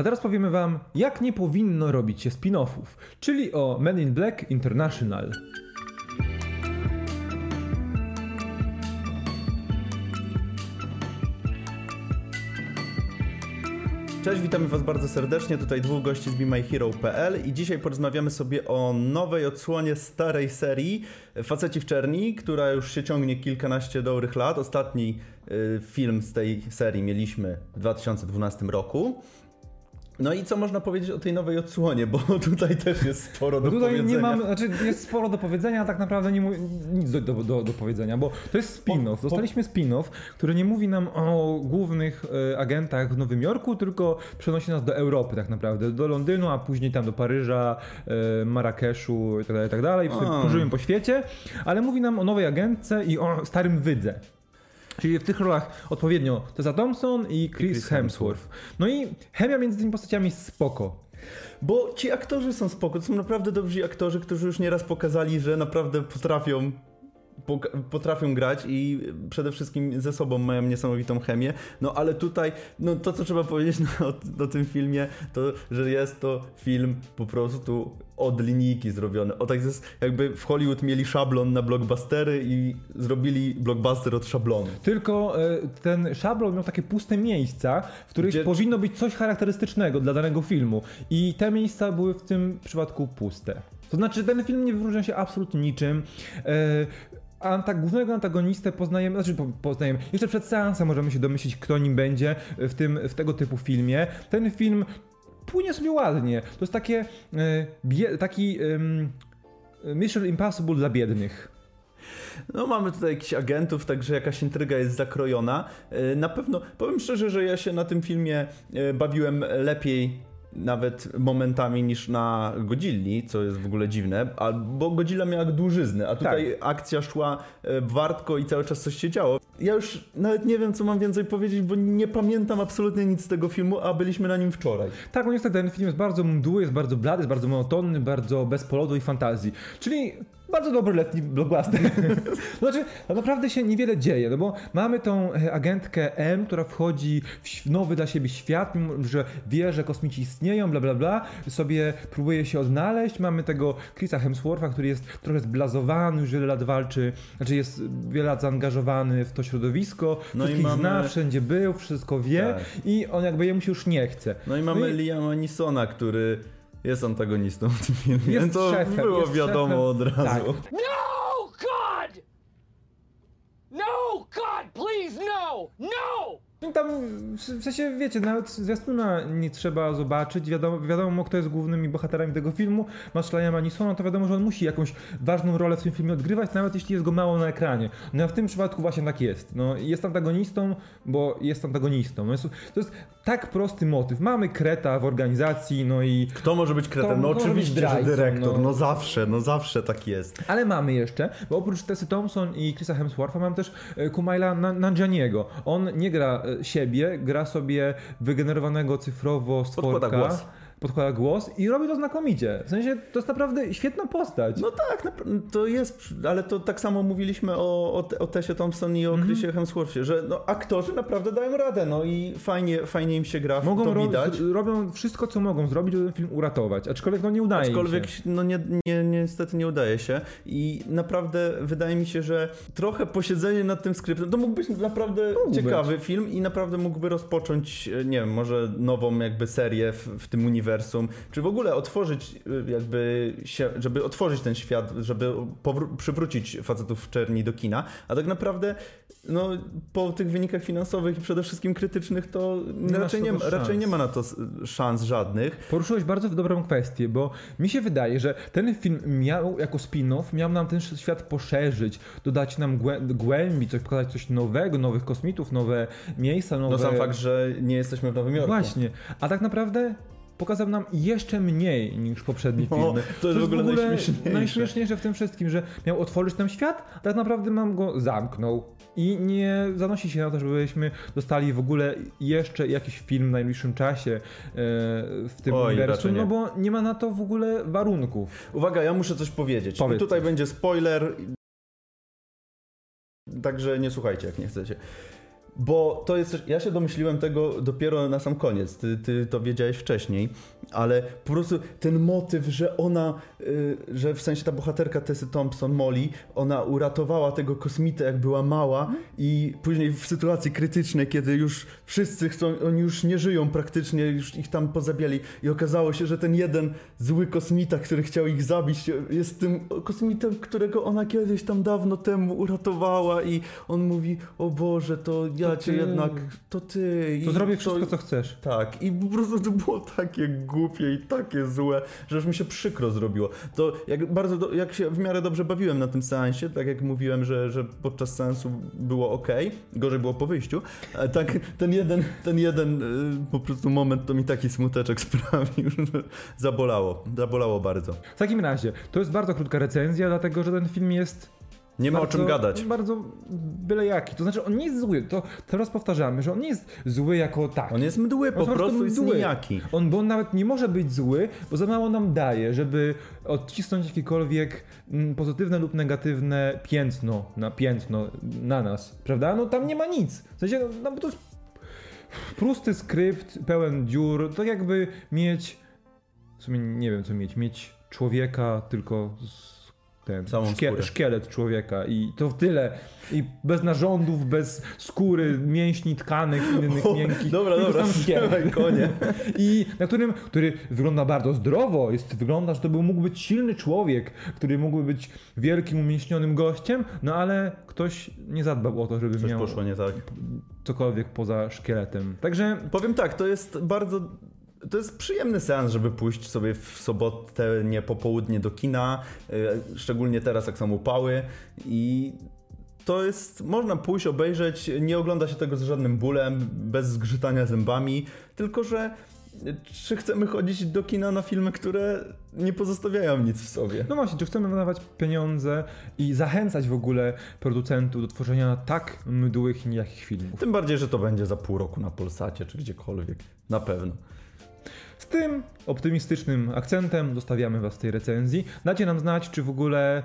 A teraz powiemy wam, jak nie powinno robić się spin-offów, czyli o Men in Black International. Cześć, witamy Was bardzo serdecznie. Tutaj dwóch gości z BeMyHero.pl i dzisiaj porozmawiamy sobie o nowej odsłonie starej serii Faceci w Czerni, która już się ciągnie kilkanaście dobrych lat. Ostatni y, film z tej serii mieliśmy w 2012 roku. No i co można powiedzieć o tej nowej odsłonie, bo tutaj też jest sporo do tutaj powiedzenia. nie mam, znaczy jest sporo do powiedzenia, a tak naprawdę nie mu, nic do, do, do, do powiedzenia, bo to jest spin-off. Dostaliśmy spin-off, który nie mówi nam o głównych e, agentach w Nowym Jorku, tylko przenosi nas do Europy tak naprawdę, do Londynu, a później tam do Paryża, e, Marrakeszu itd., itd. I sobie A. krążymy po świecie, ale mówi nam o nowej agentce i o starym wydze. Czyli w tych rolach odpowiednio Tessa Thompson i Chris, Chris Hemsworth. No i chemia między tymi postaciami jest spoko. Bo ci aktorzy są spoko, to są naprawdę dobrzy aktorzy, którzy już nieraz pokazali, że naprawdę potrafią potrafią grać i przede wszystkim ze sobą mają niesamowitą chemię. No ale tutaj, no to co trzeba powiedzieć no, o, o tym filmie, to że jest to film po prostu od linijki zrobiony. O tak jest, jakby w Hollywood mieli szablon na blockbustery i zrobili blockbuster od szablonu. Tylko e, ten szablon miał takie puste miejsca, w których Gdzie- powinno być coś charakterystycznego dla danego filmu. I te miejsca były w tym przypadku puste. To znaczy, ten film nie wyróżnia się absolutnie niczym. E, Anta, głównego antagonistę poznajemy, znaczy po, poznajemy, jeszcze przed seansem możemy się domyślić, kto nim będzie w, tym, w tego typu filmie. Ten film płynie sobie ładnie. To jest takie, e, taki em, Mission Impossible dla biednych. No mamy tutaj jakichś agentów, także jakaś intryga jest zakrojona. E, Na pewno, powiem szczerze, że ja się na tym filmie e, bawiłem lepiej nawet momentami niż na Godzilli, co jest w ogóle dziwne, bo Godzilla miała dłużyzny, a tutaj akcja szła e, wartko i cały czas coś się działo. Ja już nawet nie wiem, co mam więcej powiedzieć, bo nie pamiętam absolutnie nic z tego filmu, a byliśmy na nim wczoraj. Tak, no niestety ten film jest bardzo mdły, jest bardzo blady, jest bardzo monotonny, bardzo bez polotu i fantazji. Czyli bardzo dobry letni blockbuster. znaczy, tak naprawdę się niewiele dzieje, no bo mamy tą e, agentkę M, która wchodzi w nowy dla siebie świat, że wie, że kosmici istnieją, bla bla bla, sobie próbuje się odnaleźć. Mamy tego Chrisa Hemswortha, który jest trochę zblazowany, już wiele lat walczy, znaczy jest wiele lat zaangażowany w to środowisko, No i wszystkich mamy- zna, wszędzie był, wszystko wie Tak. i on jakby jemu się już nie chce. No i mamy Liama Nisona, który jest antagonistą w tym filmie. Jest to szefem, było jest wiadomo szefem. od razu. Tak. No, God! No, God, please, no! No! No Tam, w sensie, wiecie, nawet zwiastuna nie trzeba zobaczyć, wiadomo, wiadomo kto jest głównymi bohaterami tego filmu. Masz Liama Nisona, to wiadomo, że on musi jakąś ważną rolę w tym filmie odgrywać, nawet jeśli jest go mało na ekranie. No a w tym przypadku właśnie tak jest. No, jest antagonistą, bo jest antagonistą. No, jest, to jest tak prosty motyw. Mamy kreta w organizacji, no i... Kto może być kretem? No oczywiście, że zdrajcą, dyrektor. no. No. zawsze, no zawsze tak jest. Ale mamy jeszcze, bo oprócz Tessy Thompson i Chrisa Hemswortha mam też e, Kumaila Na- Nanjianiego. On nie gra e, siebie, gra sobie wygenerowanego cyfrowo stworka. Podkłada głos. Podkłada głos i robi to znakomicie. W sensie to jest naprawdę świetna postać. No tak, to jest, ale to tak samo mówiliśmy o, o, o Tessie Thompson i o Mhm. Chrisie Hemsworthie, że no, aktorzy naprawdę dają radę, no i fajnie, fajnie im się gra, mogą to ro- widać. robią wszystko, co mogą zrobić, żeby ten film uratować. Aczkolwiek no nie udaje Aczkolwiek się. no nie, nie, niestety nie udaje się i naprawdę wydaje mi się, że trochę posiedzenie nad tym skryptem, to mógł być naprawdę Mógł ciekawy film i naprawdę mógłby rozpocząć, e, nie wiem, może nową jakby serię w, w tym uniwersum, czy w ogóle otworzyć e, jakby się, żeby otworzyć ten świat, żeby przywrócić facetów w czerni do kina, a tak naprawdę no, po tych wynikach finansowych i przede wszystkim krytycznych to Nie raczej, nie, raczej szans. nie ma na to szans żadnych. Poruszyłeś bardzo dobrą kwestię, bo mi się wydaje, że ten film miał jako spin-off, miał nam ten świat poszerzyć, dodać nam głę- głębi, coś pokazać coś nowego, nowych kosmitów, nowe miejsca, nowe... No sam fakt, że nie jesteśmy w Nowym Jorku. Właśnie, a tak naprawdę pokazał nam jeszcze mniej niż poprzednie No, filmy. to jest w ogóle najśmieszniejsze. najśmieszniejsze w tym wszystkim, że miał otworzyć nam świat, a tak naprawdę nam go zamknął. I nie zanosi się na to, żebyśmy dostali w ogóle jeszcze jakiś film w najbliższym czasie e, w tym Oj, uniwersum, no bo nie ma na to w ogóle warunków. Uwaga, ja muszę coś powiedzieć. Powiedz Tutaj coś. będzie spoiler. Także nie słuchajcie, jak nie chcecie. Bo to jest. Ja się domyśliłem tego dopiero na sam koniec. Ty, ty to wiedziałeś wcześniej, ale po prostu ten motyw, że ona, y, że w sensie ta bohaterka Tessy Thompson, Molly, ona uratowała tego kosmitę, jak była mała, i później w sytuacji krytycznej, kiedy już wszyscy chcą, oni już nie żyją praktycznie, już ich tam pozabijali, i okazało się, że ten jeden zły kosmita, który chciał ich zabić, jest tym kosmitem, którego ona kiedyś tam dawno temu uratowała, i on mówi: O Boże, to ja To ty. jednak, to ty. To zrobię wszystko, co chcesz. tak, i po prostu to było takie głupie i takie złe, że aż mi się przykro zrobiło. To jak bardzo, do, jak się w miarę dobrze bawiłem na tym seansie, tak jak mówiłem, że, że podczas seansu było ok, gorzej było po wyjściu, a tak ten jeden, ten jeden y, po prostu moment to mi taki smuteczek sprawił, że zabolało, zabolało bardzo. W takim razie, to jest bardzo krótka recenzja, dlatego że ten film jest Nie ma bardzo, o czym gadać. Bardzo byle jaki. To znaczy, on nie jest zły. To teraz powtarzamy, że on nie jest zły jako taki. On jest mdły, po On prostu jest mdły. nijaki. On, bo on nawet nie może być zły, bo za mało nam daje, żeby odcisnąć jakiekolwiek mm, pozytywne lub negatywne piętno na piętno na nas, prawda? No tam nie ma nic. W sensie, no, to jest prosty skrypt, pełen dziur, tak jakby mieć, w sumie nie wiem co mieć, mieć człowieka tylko z ten, skórę. szkielet człowieka i to w tyle. I bez narządów, bez skóry, mięśni, tkanek, innych miękkich. Dobra, dobra, sam szkielet. konie. I na którym, który wygląda bardzo zdrowo, jest, wygląda, że to był, mógł być silny człowiek, który mógłby być wielkim, umieśnionym gościem, no ale ktoś nie zadbał o to, żeby Coś miał poszło nie tak. cokolwiek poza szkieletem. Także Powiem tak, to jest bardzo. To jest przyjemny seans, żeby pójść sobie w sobotę, nie po południe do kina, y, szczególnie teraz, jak są upały. I to jest. Można pójść, obejrzeć, nie ogląda się tego z żadnym bólem, bez zgrzytania zębami, tylko że. y, Czy chcemy chodzić do kina na filmy, które nie pozostawiają nic w sobie? No właśnie, czy chcemy wydawać pieniądze i zachęcać w ogóle producentów do tworzenia tak mdłych i nijakich filmów? Tym bardziej, że to będzie za pół roku na Polsacie czy gdziekolwiek. Na pewno. Z tym optymistycznym akcentem zostawiamy Was w tej recenzji. Dajcie nam znać, czy w ogóle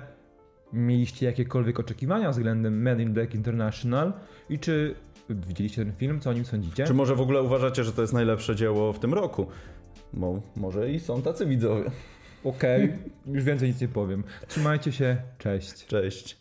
mieliście jakiekolwiek oczekiwania względem Men in Black International i czy widzieliście ten film, co o nim sądzicie? Czy może w ogóle uważacie, że to jest najlepsze dzieło w tym roku? Bo może i są tacy widzowie. Okej, już więcej nic nie powiem. Trzymajcie się, cześć. Cześć.